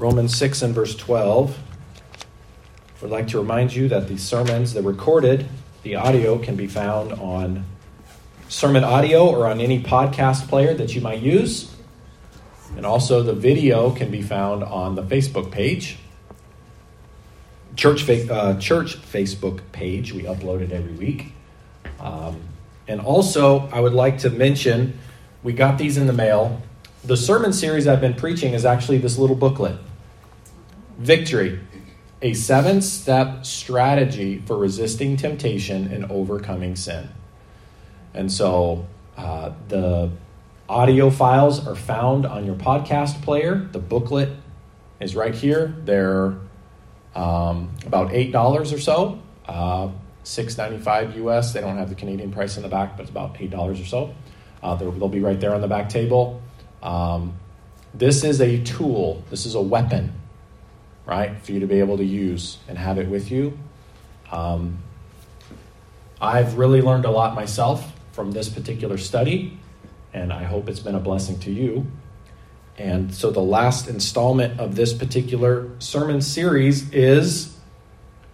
Romans 6 and verse 12. I would like to remind you that the sermons, the recorded, the audio can be found on sermon audio or on any podcast player that you might use. And also, the video can be found on the Facebook page, church, uh, church Facebook page. We upload it every week. Um, and also, I would like to mention we got these in the mail. The sermon series I've been preaching is actually this little booklet Victory, a seven step strategy for resisting temptation and overcoming sin. And so uh, the audio files are found on your podcast player. The booklet is right here. They're um, about $8 or so. Uh, Six ninety five US. They don't have the Canadian price in the back, but it's about $8 or so. Uh, they'll be right there on the back table. Um, this is a tool, this is a weapon right? For you to be able to use and have it with you. Um, I've really learned a lot myself from this particular study, and I hope it's been a blessing to you. And so, the last installment of this particular sermon series is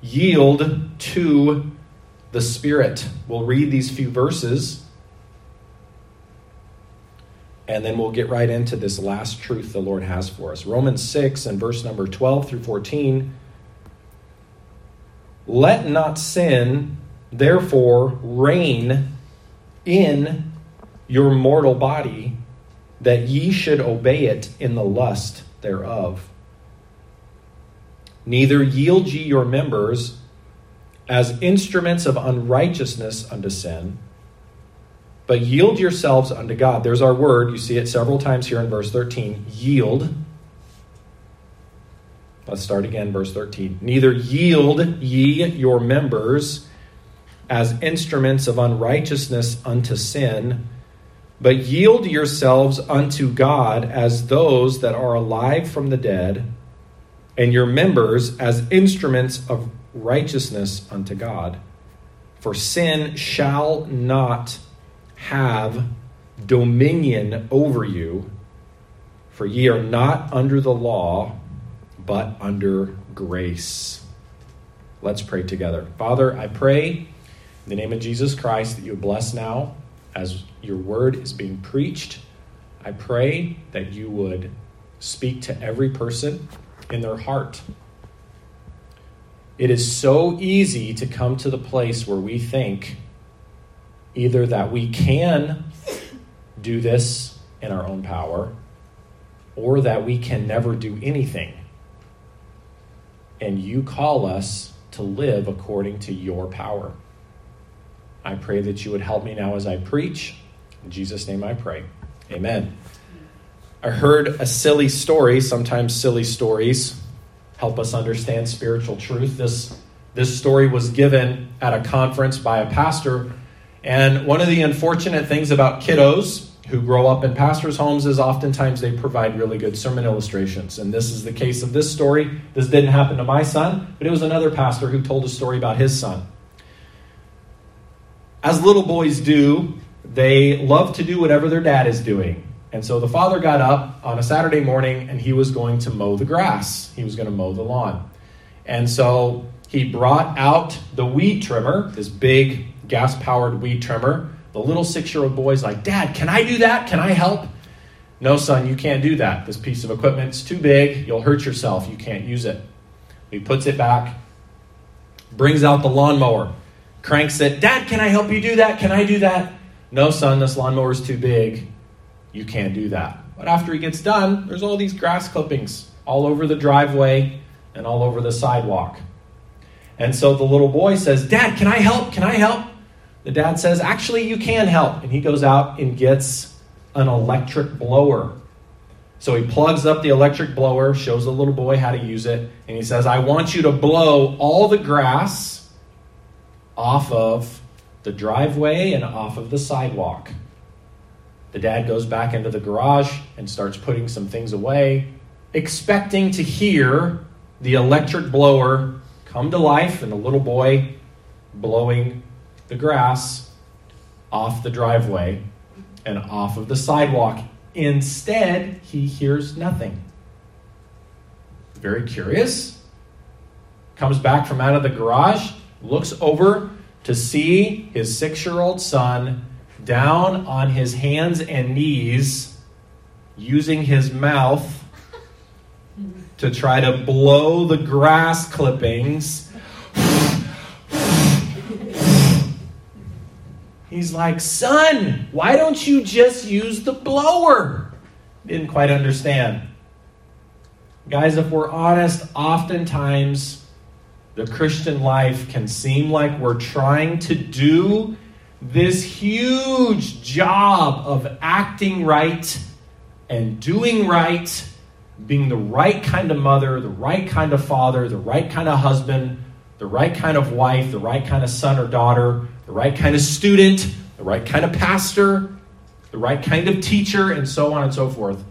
Yield to the Spirit. We'll read these few verses and then we'll get right into this last truth the Lord has for us. Romans 6 and verse number 12 through 14. Let not sin, therefore, reign in your mortal body, that ye should obey it in the lust thereof. Neither yield ye your members as instruments of unrighteousness unto sin but yield yourselves unto God. There's our word. You see it several times here in verse 13. Yield. Let's start again, verse 13. Neither yield ye your members as instruments of unrighteousness unto sin, but yield yourselves unto God as those that are alive from the dead, and your members as instruments of righteousness unto God. For sin shall not have dominion over you, for ye are not under the law, but under grace. Let's pray together. Father, I pray in the name of Jesus Christ that you bless now as your word is being preached. I pray that you would speak to every person in their heart. It is so easy to come to the place where we think either that we can do this in our own power or that we can never do anything. And you call us to live according to your power. I pray that you would help me now as I preach. In Jesus' name I pray. Amen. I heard a silly story. Sometimes silly stories help us understand spiritual truth. This, this story was given at a conference by a pastor and one of the unfortunate things about kiddos who grow up in pastors' homes is oftentimes they provide really good sermon illustrations. And this is the case of this story. This didn't happen to my son, but it was another pastor who told a story about his son. As little boys do, they love to do whatever their dad is doing. And so the father got up on a Saturday morning and he was going to mow the grass. He was going to mow the lawn. And so he brought out the weed trimmer, this big gas powered weed trimmer. The little six year old boy's like, Dad, can I do that? Can I help? No, son, you can't do that. This piece of equipment's too big. You'll hurt yourself. You can't use it. He puts it back, brings out the lawnmower, cranks it. Dad, can I help you do that? Can I do that? No, son, this lawnmower's too big. You can't do that. But after he gets done, there's all these grass clippings all over the driveway and all over the sidewalk. And so the little boy says, Dad, can I help? Can I help? The dad says, Actually, you can help. And he goes out and gets an electric blower. So he plugs up the electric blower, shows the little boy how to use it, and he says, I want you to blow all the grass off of the driveway and off of the sidewalk. The dad goes back into the garage and starts putting some things away, expecting to hear the electric blower come to life and the little boy blowing the grass off the driveway and off of the sidewalk. Instead, he hears nothing. very curious, comes back from out of the garage, looks over to see his six year old son down on his hands and knees using his mouth to try to blow the grass clippings. He's like, Son, why don't you just use the blower? Didn't quite understand. Guys, if we're honest, oftentimes the Christian life can seem like we're trying to do this huge job of acting right and doing right, being the right kind of mother, the right kind of father, the right kind of husband, the right kind of wife, the right kind of son or daughter, the right kind of student, the right kind of pastor, the right kind of teacher, and so on and so forth.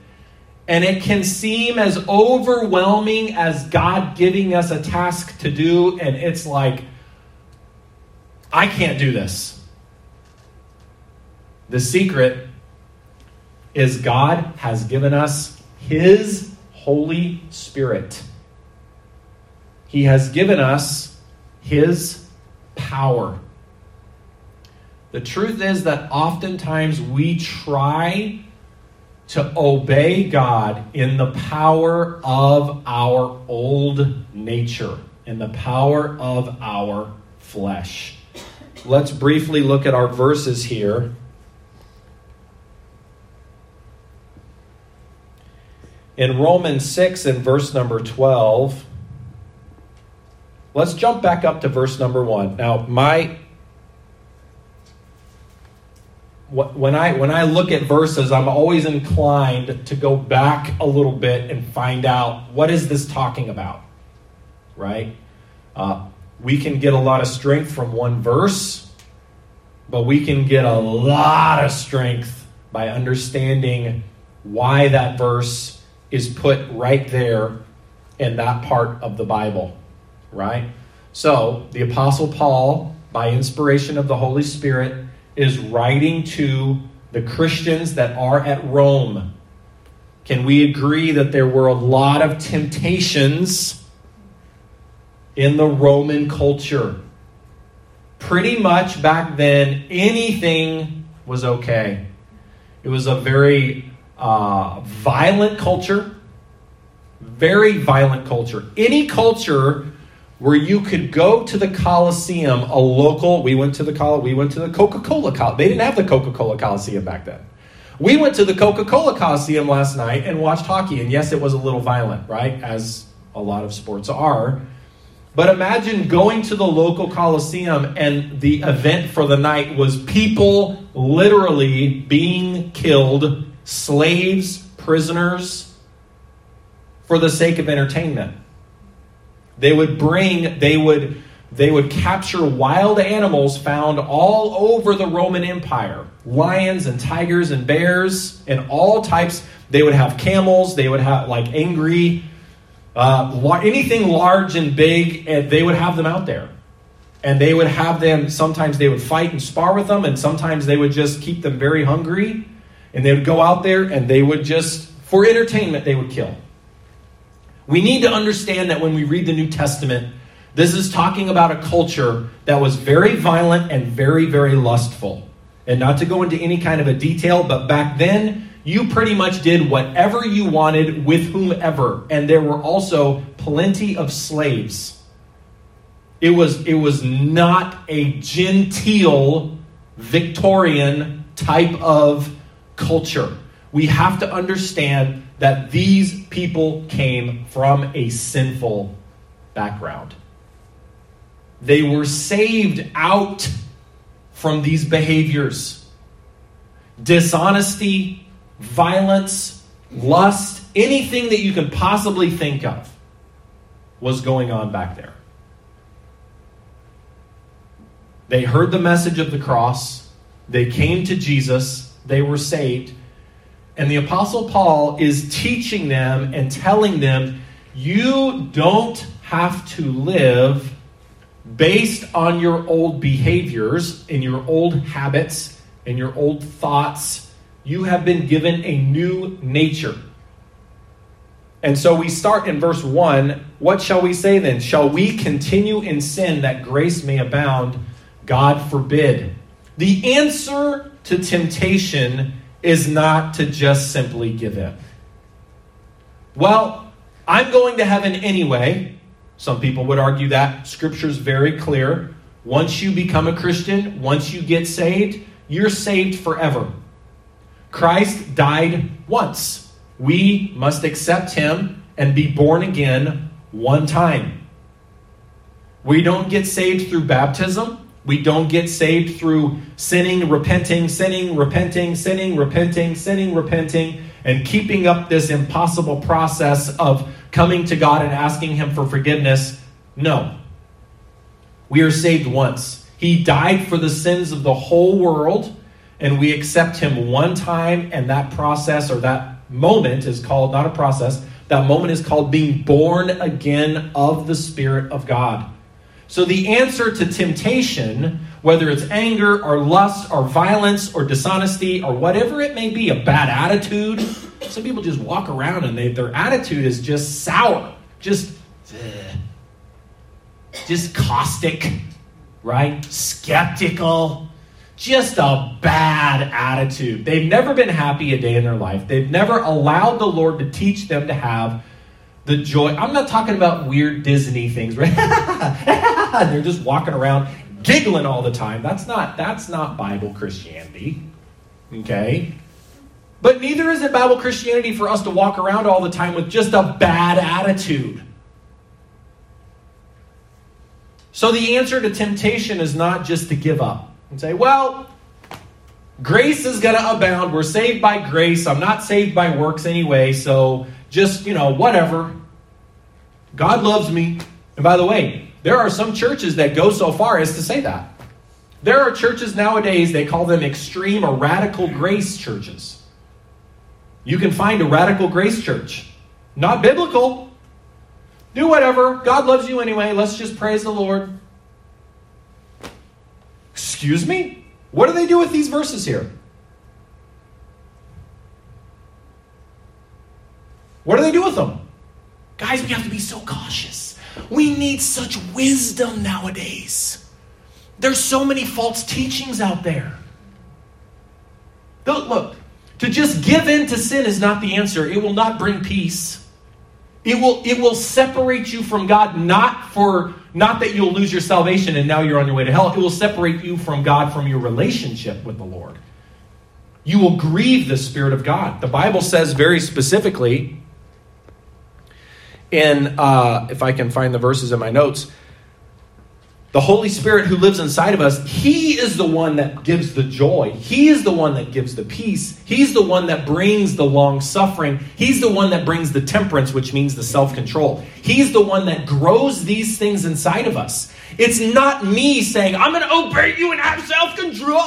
And it can seem as overwhelming as God giving us a task to do, and it's like, I can't do this. The secret is God has given us His Holy Spirit. He has given us His power. The truth is that oftentimes we try to obey God in the power of our old nature, in the power of our flesh. Let's briefly look at our verses here. In Romans 6 and verse number 12, let's jump back up to verse number 1. Now, my when I when I look at verses, I'm always inclined to go back a little bit and find out what is this talking about, right? Uh, we can get a lot of strength from one verse, but we can get a lot of strength by understanding why that verse is put right there in that part of the Bible, right? So the Apostle Paul, by inspiration of the Holy Spirit is writing to the Christians that are at Rome. Can we agree that there were a lot of temptations in the Roman culture? Pretty much back then, anything was okay. It was a very uh, violent culture. Very violent culture. Any culture where you could go to the Coliseum, a local. We went to the Col- we went to the Coca Cola Coliseum. They didn't have the Coca Cola Coliseum back then. We went to the Coca Cola Coliseum last night and watched hockey, and yes, it was a little violent, right? As a lot of sports are. But imagine going to the local Coliseum and the event for the night was people literally being killed, slaves, prisoners, for the sake of entertainment. They would bring, they would, they would capture wild animals found all over the Roman Empire lions and tigers and bears and all types. They would have camels, they would have like angry, uh, anything large and big, and they would have them out there. And they would have them, sometimes they would fight and spar with them, and sometimes they would just keep them very hungry. And they would go out there and they would just, for entertainment, they would kill. We need to understand that when we read the New Testament, this is talking about a culture that was very violent and very, very lustful. And not to go into any kind of a detail, but back then, you pretty much did whatever you wanted with whomever. And there were also plenty of slaves. It was, it was not a genteel, Victorian type of culture. We have to understand that these people came from a sinful background. They were saved out from these behaviors dishonesty, violence, lust, anything that you can possibly think of was going on back there. They heard the message of the cross, they came to Jesus, they were saved and the Apostle Paul is teaching them and telling them, you don't have to live based on your old behaviors and your old habits and your old thoughts. You have been given a new nature. And so we start in verse 1. What shall we say then? Shall we continue in sin that grace may abound? God forbid. The answer to temptation is not to just simply give in. Well, I'm going to heaven anyway. Some people would argue that. Scripture's very clear. Once you become a Christian, once you get saved, you're saved forever. Christ died once. We must accept him and be born again one time. We don't get saved through baptism. We don't get saved through sinning, repenting, sinning, repenting, sinning, repenting, sinning, repenting, and keeping up this impossible process of coming to God and asking Him for forgiveness. No. We are saved once. He died for the sins of the whole world, and we accept Him one time, and that process or that moment is called, not a process, that moment is called being born again of the Spirit of God. So the answer to temptation, whether it's anger or lust or violence or dishonesty or whatever it may be, a bad attitude, some people just walk around and they, their attitude is just sour, just, eh, just caustic, right? Skeptical just a bad attitude. They've never been happy a day in their life. They've never allowed the Lord to teach them to have the joy. I'm not talking about weird Disney things, right? They're just walking around giggling all the time. That's not that's not Bible Christianity. Okay? But neither is it Bible Christianity for us to walk around all the time with just a bad attitude. So the answer to temptation is not just to give up and say, well, grace is going to abound. We're saved by grace. I'm not saved by works anyway, so just, you know, whatever. God loves me. And by the way, there are some churches that go so far as to say that. There are churches nowadays, they call them extreme or radical grace churches. You can find a radical grace church. Not biblical. Do whatever. God loves you anyway. Let's just praise the Lord. Excuse me? What do they do with these verses here? What do they do with them? Guys, we have to be so cautious. We need such wisdom nowadays. There's so many false teachings out there. Look, look, to just give in to sin is not the answer. It will not bring peace. It will, it will separate you from God, not for not that you'll lose your salvation and now you're on your way to hell. It will separate you from God from your relationship with the Lord. You will grieve the Spirit of God. The Bible says very specifically in, uh, if I can find the verses in my notes, the Holy Spirit who lives inside of us, He is the one that gives the joy. He is the one that gives the peace. He's the one that brings the long suffering. He's the one that brings the temperance, which means the self control. He's the one that grows these things inside of us. It's not me saying, I'm going to obey you and have self control.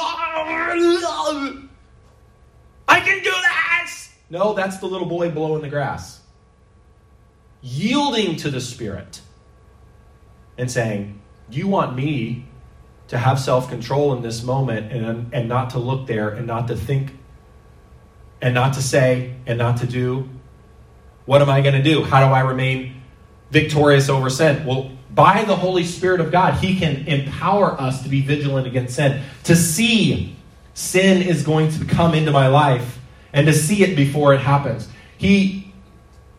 I can do this. No, that's the little boy blowing the grass. Yielding to the Spirit and saying, you want me to have self control in this moment and, and not to look there and not to think and not to say and not to do. What am I going to do? How do I remain victorious over sin? Well, by the Holy Spirit of God, He can empower us to be vigilant against sin, to see sin is going to come into my life and to see it before it happens. He,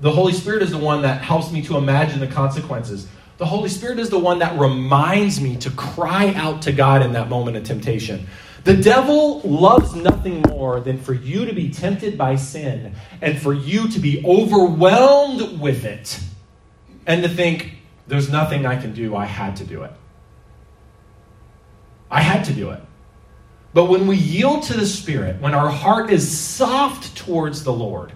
the Holy Spirit is the one that helps me to imagine the consequences. The Holy Spirit is the one that reminds me to cry out to God in that moment of temptation. The devil loves nothing more than for you to be tempted by sin and for you to be overwhelmed with it and to think, there's nothing I can do. I had to do it. I had to do it. But when we yield to the Spirit, when our heart is soft towards the Lord,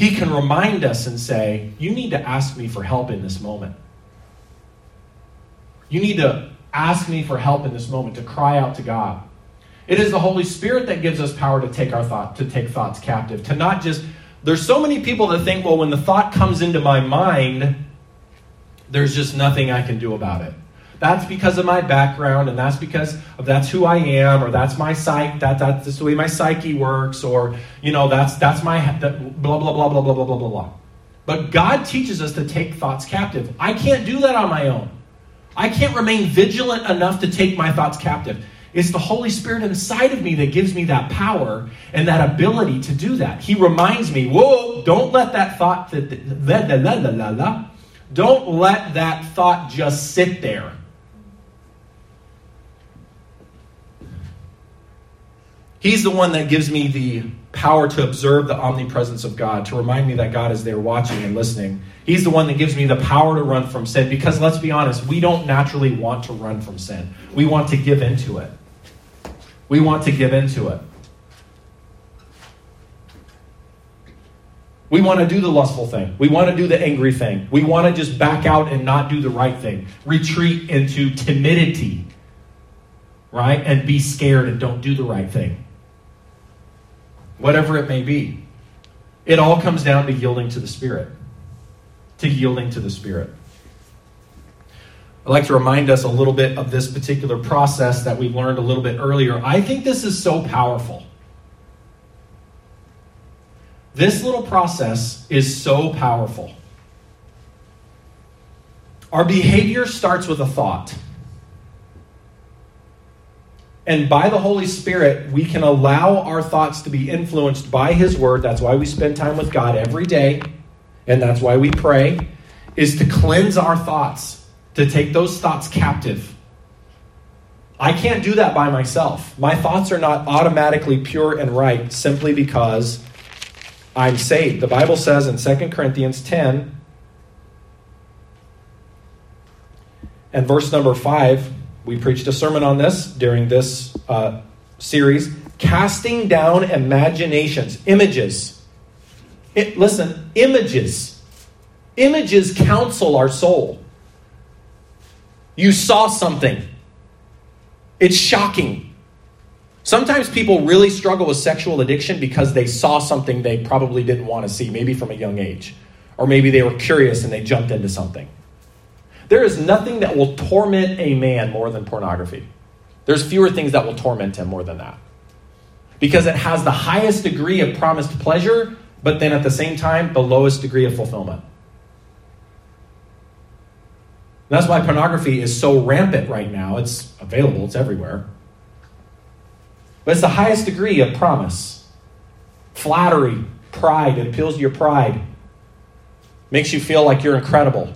He can remind us and say, You need to ask me for help in this moment. You need to ask me for help in this moment, to cry out to God. It is the Holy Spirit that gives us power to take our thought, to take thoughts captive, to not just. There's so many people that think, well, when the thought comes into my mind, there's just nothing I can do about it. That's because of my background, and that's because of that's who I am, or that's my psyche, that that's just the way my psyche works, or you know, that's that's my that, blah blah blah blah blah blah blah blah blah. But God teaches us to take thoughts captive. I can't do that on my own. I can't remain vigilant enough to take my thoughts captive. It's the Holy Spirit inside of me that gives me that power and that ability to do that. He reminds me, whoa, don't let that thought, la, la, la, don't let that thought just sit there. He's the one that gives me the power to observe the omnipresence of God, to remind me that God is there watching and listening. He's the one that gives me the power to run from sin because let's be honest, we don't naturally want to run from sin. We want to give into it. We want to give into it. We want to do the lustful thing. We want to do the angry thing. We want to just back out and not do the right thing. Retreat into timidity, right? And be scared and don't do the right thing whatever it may be. It all comes down to yielding to the Spirit. To yielding to the Spirit. I'd like to remind us a little bit of this particular process that we learned a little bit earlier. I think this is so powerful. This little process is so powerful. Our behavior starts with a thought. And by the Holy Spirit, we can allow our thoughts to be influenced by His Word. That's why we spend time with God every day. And that's why we pray, is to cleanse our thoughts, to take those thoughts captive. I can't do that by myself. My thoughts are not automatically pure and right simply because I'm saved. The Bible says in 2 Corinthians 10 and verse number 5 we preached a sermon on this during this uh, series casting down imaginations, images. It, listen, images. Images counsel our soul. You saw something, it's shocking. Sometimes people really struggle with sexual addiction because they saw something they probably didn't want to see, maybe from a young age. Or maybe they were curious and they jumped into something. There is nothing that will torment a man more than pornography. There's fewer things that will torment him more than that. Because it has the highest degree of promised pleasure, but then at the same time, the lowest degree of fulfillment. That's why pornography is so rampant right now. It's available, it's everywhere. But it's the highest degree of promise. Flattery, pride, it appeals to your pride. Makes you feel like you're incredible.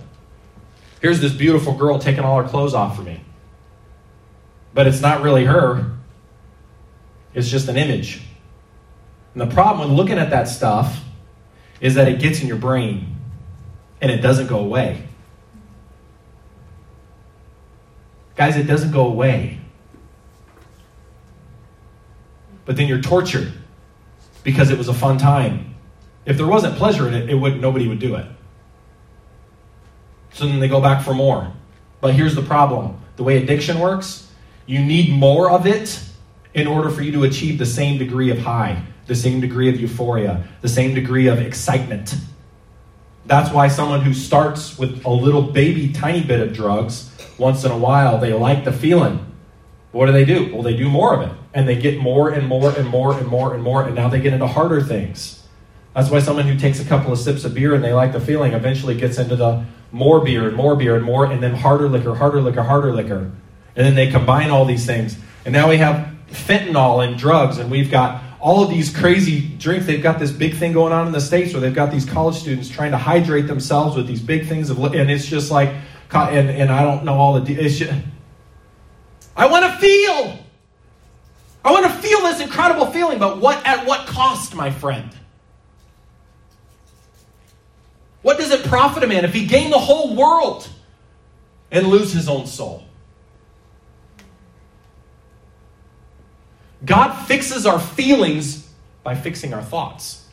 Here's this beautiful girl taking all her clothes off for me. But it's not really her, it's just an image. And the problem with looking at that stuff is that it gets in your brain and it doesn't go away. Guys, it doesn't go away. But then you're tortured because it was a fun time. If there wasn't pleasure in it, it would nobody would do it. So then they go back for more. But here's the problem the way addiction works, you need more of it in order for you to achieve the same degree of high, the same degree of euphoria, the same degree of excitement. That's why someone who starts with a little baby tiny bit of drugs, once in a while, they like the feeling. What do they do? Well, they do more of it. And they get more and more and more and more and more, and now they get into harder things. That's why someone who takes a couple of sips of beer and they like the feeling eventually gets into the more beer and more beer and more, and then harder liquor, harder liquor, harder liquor. And then they combine all these things. And now we have fentanyl and drugs, and we've got all of these crazy drinks. They've got this big thing going on in the States where they've got these college students trying to hydrate themselves with these big things of, and it's just like, and, and I don't know all the, it's I want to feel. I want to feel this incredible feeling, but what at what cost, my friend? What does it profit a man if he gain the whole world and lose his own soul? God fixes our feelings by fixing our thoughts.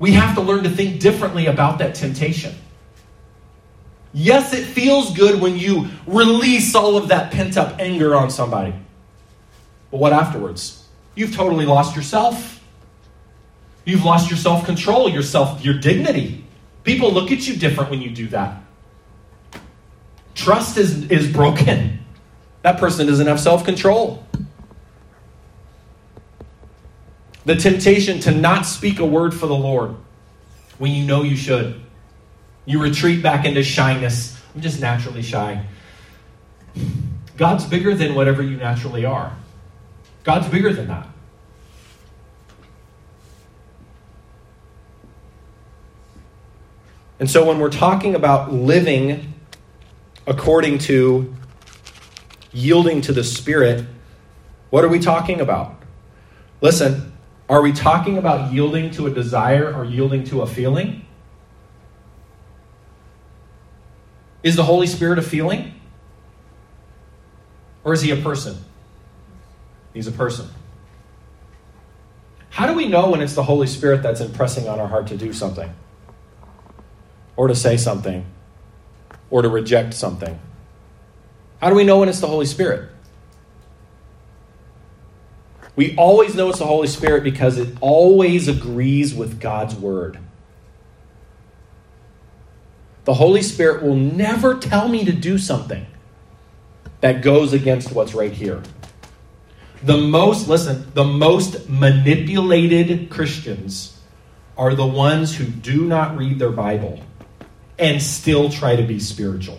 We have to learn to think differently about that temptation. Yes, it feels good when you release all of that pent up anger on somebody. But what afterwards? You've totally lost yourself. You've lost your self control, your self, your dignity. People look at you different when you do that. Trust is, is broken. That person doesn't have self control. The temptation to not speak a word for the Lord when you know you should. You retreat back into shyness. I'm just naturally shy. God's bigger than whatever you naturally are. God's bigger than that. And so when we're talking about living according to yielding to the Spirit, what are we talking about? Listen, are we talking about yielding to a desire or yielding to a feeling? Is the Holy Spirit a feeling? Or is he a person? He's a person. How do we know when it's the Holy Spirit that's impressing on our heart to do something? Or to say something? Or to reject something? How do we know when it's the Holy Spirit? We always know it's the Holy Spirit because it always agrees with God's Word. The Holy Spirit will never tell me to do something that goes against what's right here. The most, listen, the most manipulated Christians are the ones who do not read their Bible and still try to be spiritual.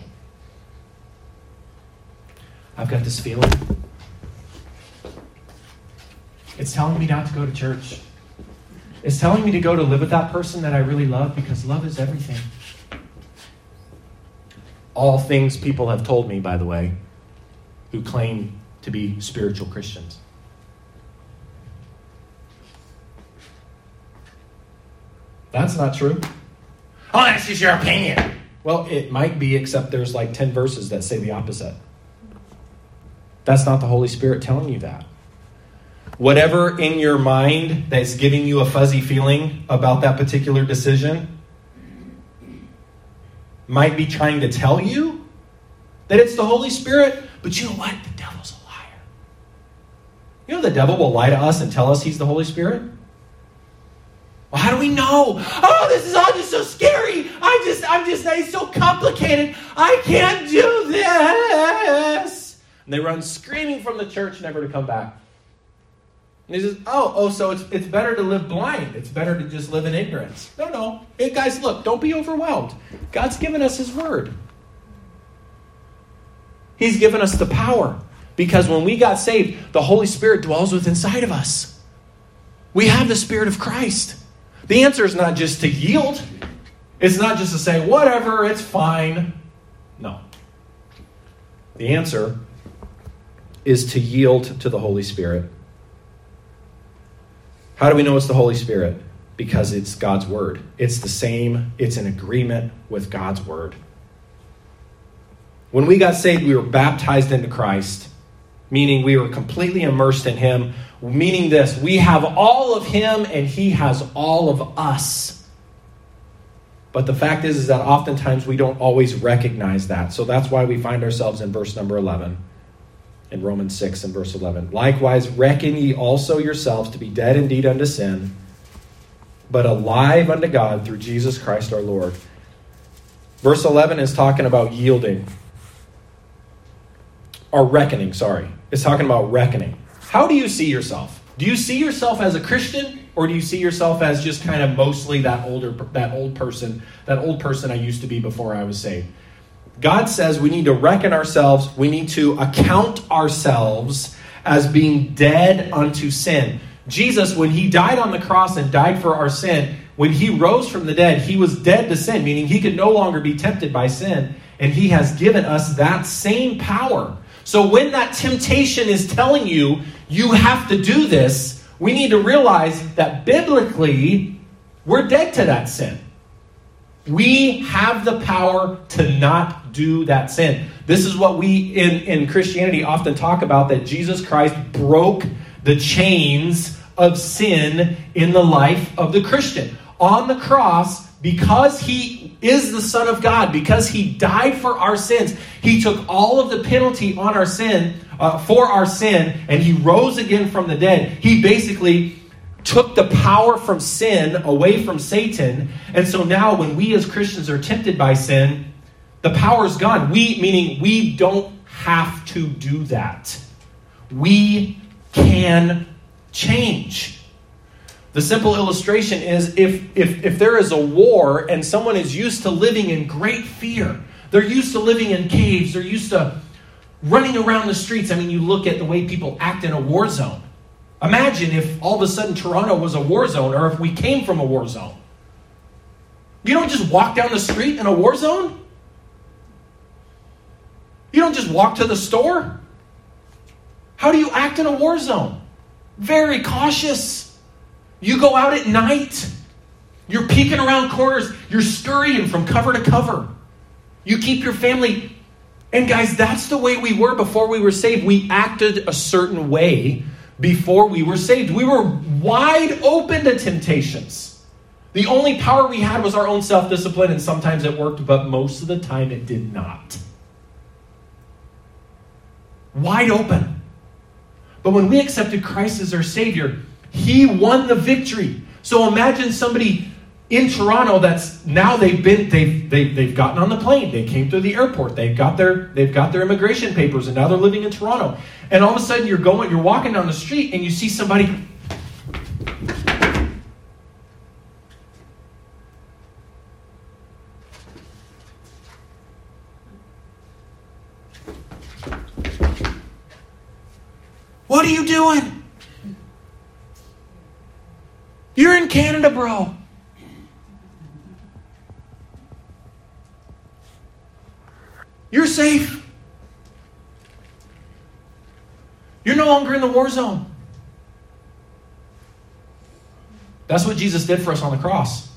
I've got this feeling. It's telling me not to go to church. It's telling me to go to live with that person that I really love because love is everything. All things people have told me, by the way, who claim to be spiritual Christians. That's not true. Oh, that's just your opinion. Well, it might be, except there's like 10 verses that say the opposite. That's not the Holy Spirit telling you that. Whatever in your mind that's giving you a fuzzy feeling about that particular decision might be trying to tell you that it's the Holy Spirit, but you know what? The devil's a liar. You know, the devil will lie to us and tell us he's the Holy Spirit. Well, how do we know? Oh, this is all just so scary. I just, I'm just, it's so complicated. I can't do this. And they run screaming from the church, never to come back. And he says, Oh, oh, so it's, it's better to live blind. It's better to just live in ignorance. No, no. Hey, guys, look, don't be overwhelmed. God's given us His Word. He's given us the power. Because when we got saved, the Holy Spirit dwells within inside of us. We have the Spirit of Christ. The answer is not just to yield, it's not just to say, whatever, it's fine. No. The answer is to yield to the Holy Spirit. How do we know it's the Holy Spirit? Because it's God's Word. It's the same, it's in agreement with God's Word. When we got saved, we were baptized into Christ, meaning we were completely immersed in Him meaning this we have all of him and he has all of us. But the fact is, is that oftentimes we don't always recognize that. So that's why we find ourselves in verse number 11, in Romans 6 and verse 11. Likewise, reckon ye also yourselves to be dead indeed unto sin, but alive unto God through Jesus Christ our Lord. Verse 11 is talking about yielding, or reckoning, sorry. It's talking about reckoning. How do you see yourself? Do you see yourself as a Christian or do you see yourself as just kind of mostly that older that old person, that old person I used to be before I was saved? God says we need to reckon ourselves, we need to account ourselves as being dead unto sin. Jesus, when he died on the cross and died for our sin, when he rose from the dead, he was dead to sin, meaning he could no longer be tempted by sin. And he has given us that same power. So when that temptation is telling you you have to do this, we need to realize that biblically, we're dead to that sin. We have the power to not do that sin. This is what we in, in Christianity often talk about that Jesus Christ broke the chains of sin in the life of the Christian. On the cross, because he is the Son of God, because he died for our sins, he took all of the penalty on our sin uh, for our sin, and he rose again from the dead. He basically took the power from sin away from Satan. And so now, when we as Christians are tempted by sin, the power is gone. We, meaning we don't have to do that. We can change. The simple illustration is if, if, if there is a war and someone is used to living in great fear, they're used to living in caves, they're used to running around the streets. I mean, you look at the way people act in a war zone. Imagine if all of a sudden Toronto was a war zone or if we came from a war zone. You don't just walk down the street in a war zone. You don't just walk to the store. How do you act in a war zone? Very cautious. You go out at night. You're peeking around corners. You're scurrying from cover to cover. You keep your family. And guys, that's the way we were before we were saved. We acted a certain way before we were saved. We were wide open to temptations. The only power we had was our own self discipline, and sometimes it worked, but most of the time it did not. Wide open. But when we accepted Christ as our Savior, he won the victory. So imagine somebody in Toronto that's now they've been they've they've, they've gotten on the plane they came through the airport they've got their they've got their immigration papers and now they're living in Toronto and all of a sudden you're going you're walking down the street and you see somebody What are you doing? You're in Canada, bro. You're safe. You're no longer in the war zone. That's what Jesus did for us on the cross.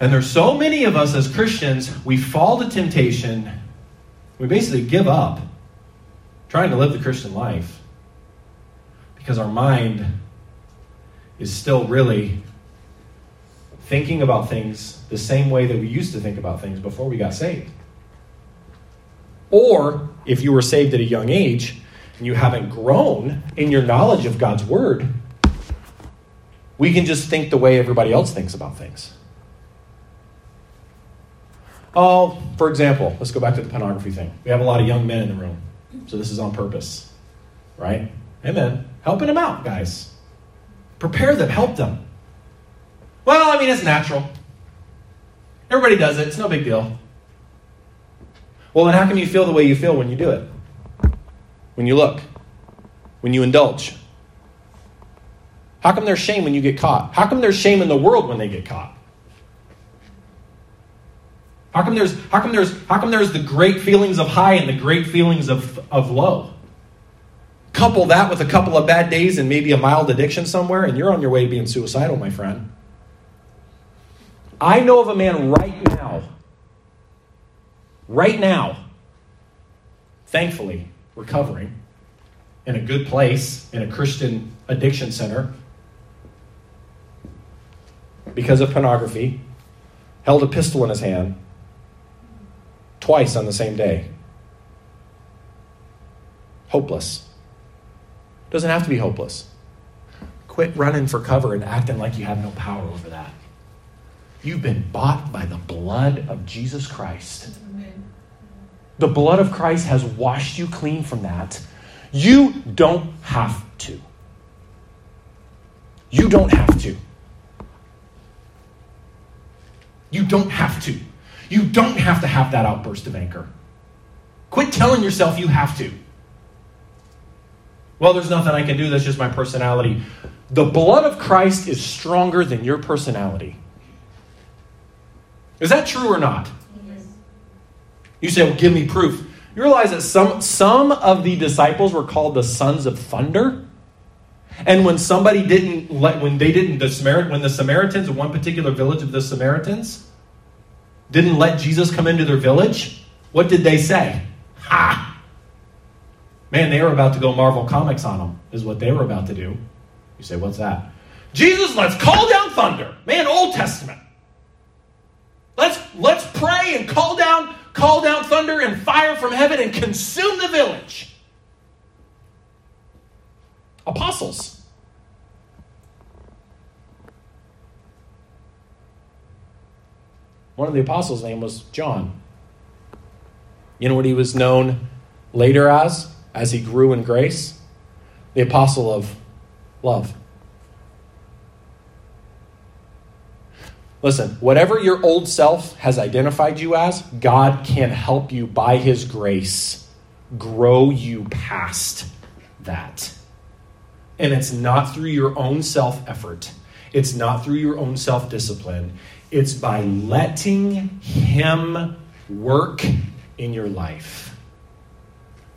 And there's so many of us as Christians, we fall to temptation. We basically give up trying to live the Christian life because our mind is still really thinking about things the same way that we used to think about things before we got saved. Or if you were saved at a young age and you haven't grown in your knowledge of God's Word, we can just think the way everybody else thinks about things. Oh, for example, let's go back to the pornography thing. We have a lot of young men in the room, so this is on purpose, right? Amen. Helping them out, guys. Prepare them, help them. Well, I mean, it's natural. Everybody does it, it's no big deal. Well, then how come you feel the way you feel when you do it? When you look? When you indulge? How come there's shame when you get caught? How come there's shame in the world when they get caught? How come there's how come there's how come there's the great feelings of high and the great feelings of, of low? Couple that with a couple of bad days and maybe a mild addiction somewhere, and you're on your way to being suicidal, my friend. I know of a man right now, right now, thankfully, recovering in a good place, in a Christian addiction center, because of pornography, held a pistol in his hand twice on the same day. Hopeless. Doesn't have to be hopeless. Quit running for cover and acting like you have no power over that. You've been bought by the blood of Jesus Christ. The blood of Christ has washed you clean from that. You don't have to. You don't have to. You don't have to. You don't have to have that outburst of anger. Quit telling yourself you have to. Well, there's nothing I can do. That's just my personality. The blood of Christ is stronger than your personality. Is that true or not? Yes. You say, well, give me proof. You realize that some, some of the disciples were called the sons of thunder? And when somebody didn't let, when they didn't, the Samaritan, when the Samaritans, one particular village of the Samaritans, didn't let Jesus come into their village, what did they say? Ha! Man, they were about to go Marvel Comics on them, is what they were about to do. You say, what's that? Jesus, let's call down thunder. Man, Old Testament. Let's let's pray and call down call down thunder and fire from heaven and consume the village. Apostles. One of the apostles' name was John. You know what he was known later as? As he grew in grace? The apostle of love. Listen, whatever your old self has identified you as, God can help you by His grace grow you past that. And it's not through your own self effort, it's not through your own self discipline. It's by letting Him work in your life.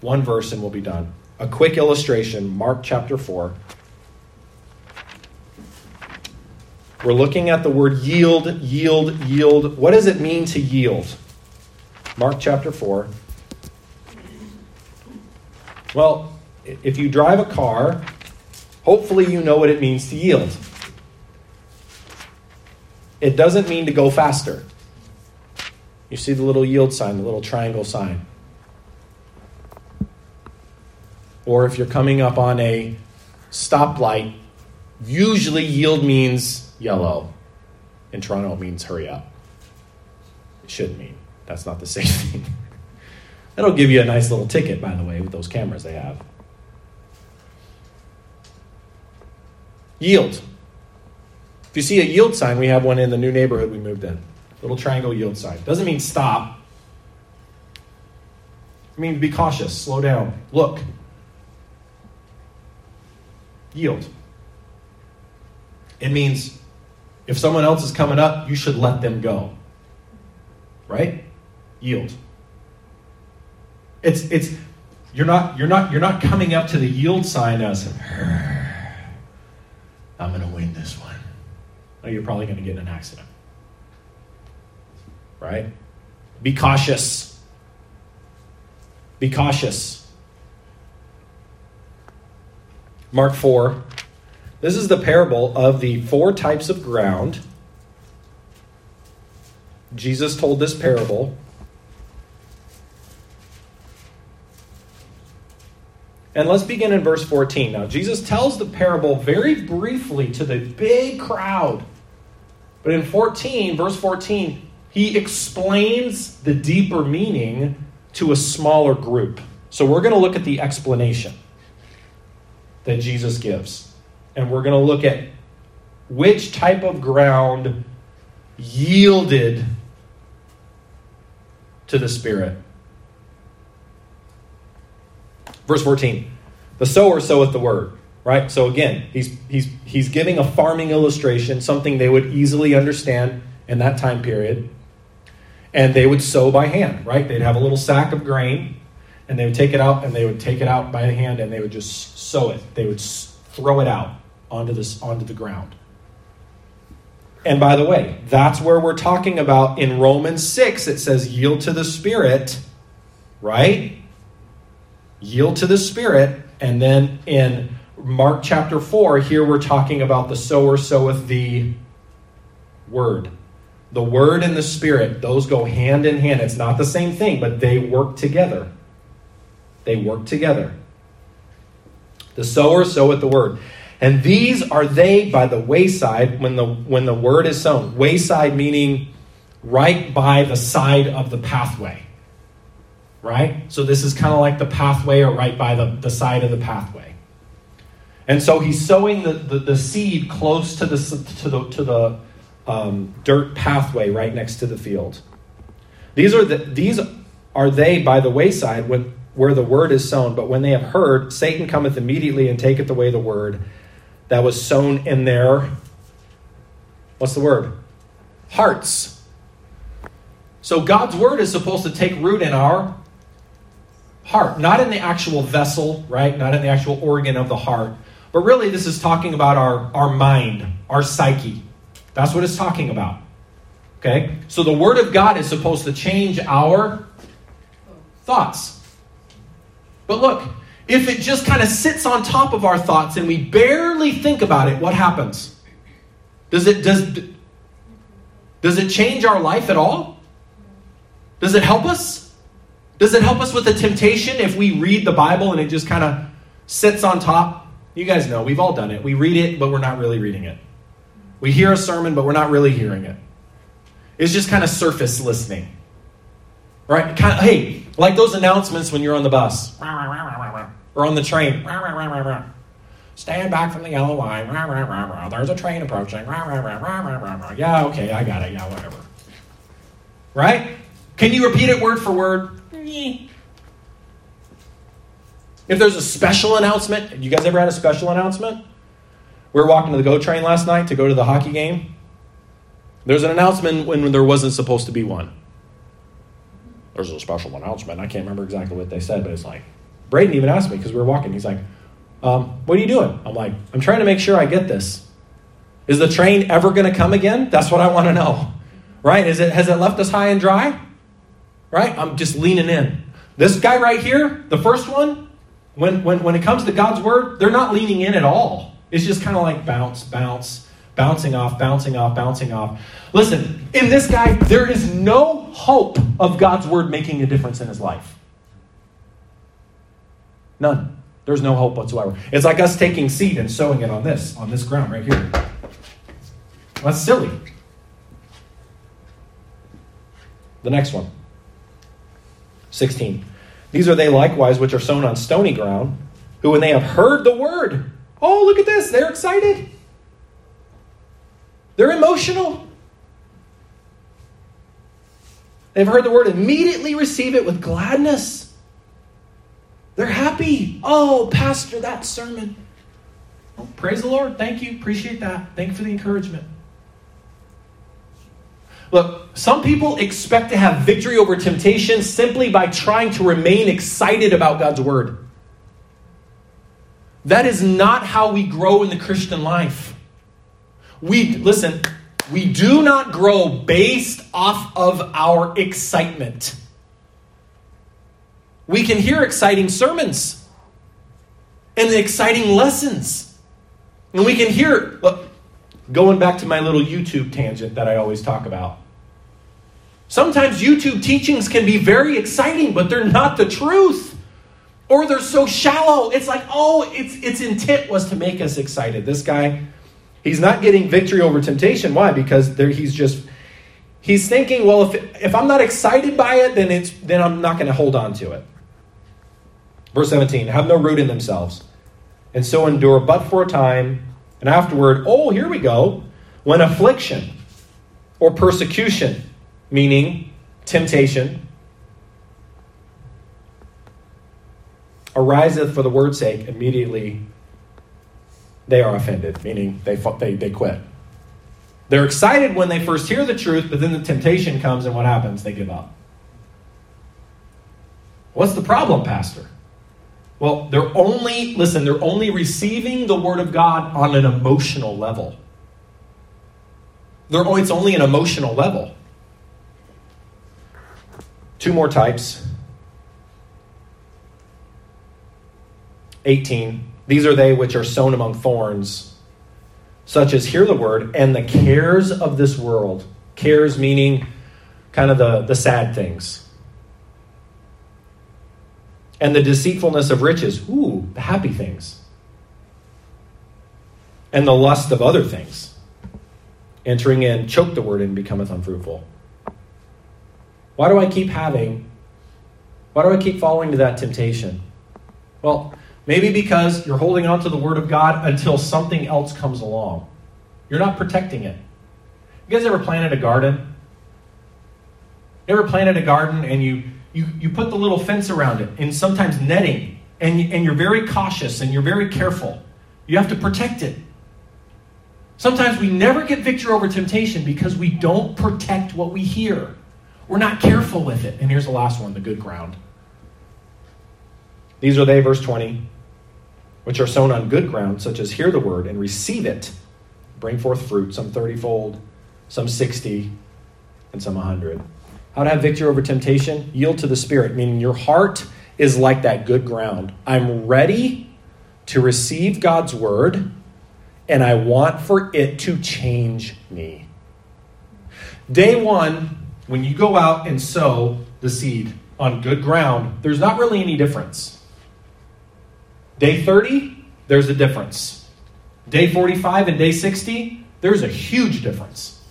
One verse and we'll be done. A quick illustration Mark chapter 4. We're looking at the word yield, yield, yield. What does it mean to yield? Mark chapter 4. Well, if you drive a car, hopefully you know what it means to yield. It doesn't mean to go faster. You see the little yield sign, the little triangle sign. Or if you're coming up on a stoplight, usually yield means yellow. In Toronto, it means hurry up. It should mean. That's not the same thing. That'll give you a nice little ticket, by the way, with those cameras they have. Yield. If you see a yield sign, we have one in the new neighborhood we moved in. Little triangle yield sign. Doesn't mean stop. It means be cautious, slow down, look. Yield. It means if someone else is coming up, you should let them go. Right? Yield. It's it's you're not you're not you're not coming up to the yield sign as I'm going to win this one. No, you're probably going to get in an accident. Right? Be cautious. Be cautious. Mark 4 this is the parable of the four types of ground. Jesus told this parable. And let's begin in verse 14. Now, Jesus tells the parable very briefly to the big crowd. But in 14, verse 14, he explains the deeper meaning to a smaller group. So we're going to look at the explanation that Jesus gives and we're going to look at which type of ground yielded to the Spirit. Verse 14 The sower soweth the word. Right? So again, he's, he's, he's giving a farming illustration, something they would easily understand in that time period. And they would sow by hand, right? They'd have a little sack of grain, and they would take it out, and they would take it out by hand, and they would just sow it. They would throw it out onto this onto the ground. And by the way, that's where we're talking about in Romans 6 it says yield to the spirit, right? Yield to the spirit and then in Mark chapter 4 here we're talking about the sower soweth the word. The word and the spirit, those go hand in hand. It's not the same thing, but they work together. They work together. The sower soweth the word. And these are they by the wayside when the when the word is sown. Wayside meaning right by the side of the pathway. Right? So this is kind of like the pathway or right by the, the side of the pathway. And so he's sowing the, the, the seed close to the to the to the um, dirt pathway right next to the field. These are the these are they by the wayside when where the word is sown, but when they have heard, Satan cometh immediately and taketh away the word that was sown in their, what's the word? Hearts. So God's word is supposed to take root in our heart, not in the actual vessel, right? Not in the actual organ of the heart. But really, this is talking about our, our mind, our psyche. That's what it's talking about. Okay? So the Word of God is supposed to change our thoughts. But look, if it just kind of sits on top of our thoughts and we barely think about it, what happens? Does it does does it change our life at all? Does it help us? Does it help us with the temptation if we read the Bible and it just kind of sits on top? You guys know, we've all done it. We read it, but we're not really reading it. We hear a sermon, but we're not really hearing it. It's just kind of surface listening. Right? Kind of, hey, like those announcements when you're on the bus or on the train. Stand back from the yellow line. There's a train approaching. Yeah, okay, I got it. Yeah, whatever. Right? Can you repeat it word for word? If there's a special announcement, you guys ever had a special announcement? We were walking to the GO train last night to go to the hockey game. There's an announcement when there wasn't supposed to be one. There's a special announcement. I can't remember exactly what they said, but it's like, Braden even asked me because we were walking. He's like, um, What are you doing? I'm like, I'm trying to make sure I get this. Is the train ever going to come again? That's what I want to know. Right? Is it, has it left us high and dry? Right? I'm just leaning in. This guy right here, the first one, when, when, when it comes to God's word, they're not leaning in at all. It's just kind of like bounce, bounce, bouncing off, bouncing off, bouncing off. Listen, in this guy, there is no hope of God's word making a difference in his life. None. There's no hope whatsoever. It's like us taking seed and sowing it on this, on this ground right here. That's silly. The next one. 16. These are they likewise which are sown on stony ground, who when they have heard the word, oh, look at this, they're excited. They're emotional. They've heard the word, immediately receive it with gladness. They're happy. Oh, Pastor, that sermon. Oh, praise the Lord. Thank you. Appreciate that. Thank you for the encouragement. Look, some people expect to have victory over temptation simply by trying to remain excited about God's word. That is not how we grow in the Christian life. We listen, we do not grow based off of our excitement. We can hear exciting sermons and exciting lessons. And we can hear, look, going back to my little YouTube tangent that I always talk about. Sometimes YouTube teachings can be very exciting, but they're not the truth. Or they're so shallow. It's like, oh, its its intent was to make us excited. This guy, he's not getting victory over temptation. Why? Because there, he's just he's thinking, well, if if I'm not excited by it, then it's then I'm not going to hold on to it. Verse 17, have no root in themselves, and so endure but for a time, and afterward, oh, here we go, when affliction or persecution meaning temptation, ariseth for the word's sake, immediately they are offended, meaning they, they, they quit. They're excited when they first hear the truth, but then the temptation comes, and what happens? They give up. What's the problem, Pastor? Well, they're only, listen, they're only receiving the Word of God on an emotional level. They're, oh, it's only an emotional level. Two more types. 18. These are they which are sown among thorns, such as hear the word, and the cares of this world. Cares meaning kind of the, the sad things. And the deceitfulness of riches. Ooh, the happy things. And the lust of other things. Entering in, choke the word and becometh unfruitful. Why do I keep having, why do I keep falling to that temptation? Well, maybe because you're holding on to the Word of God until something else comes along. You're not protecting it. You guys ever planted a garden? You ever planted a garden and you, you, you put the little fence around it and sometimes netting, and, and you're very cautious and you're very careful. You have to protect it. Sometimes we never get victory over temptation because we don't protect what we hear. We're not careful with it. And here's the last one the good ground. These are they, verse 20, which are sown on good ground, such as hear the word and receive it, bring forth fruit, some 30 fold, some 60, and some 100. How to have victory over temptation? Yield to the Spirit, meaning your heart is like that good ground. I'm ready to receive God's word, and I want for it to change me. Day one, when you go out and sow the seed on good ground, there's not really any difference. Day 30, there's a difference. Day 45 and day 60, there's a huge difference.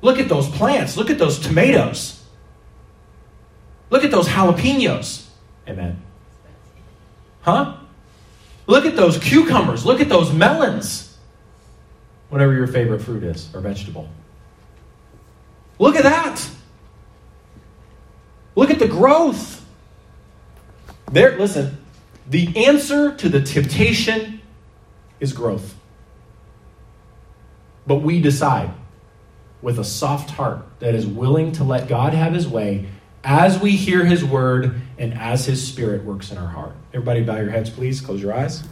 Look at those plants. Look at those tomatoes. Look at those jalapenos. Amen. Huh? Look at those cucumbers. Look at those melons. Whatever your favorite fruit is or vegetable. Look at that. Look at the growth. There, listen, the answer to the temptation is growth. But we decide with a soft heart that is willing to let God have his way as we hear his word and as his spirit works in our heart. Everybody, bow your heads, please. Close your eyes.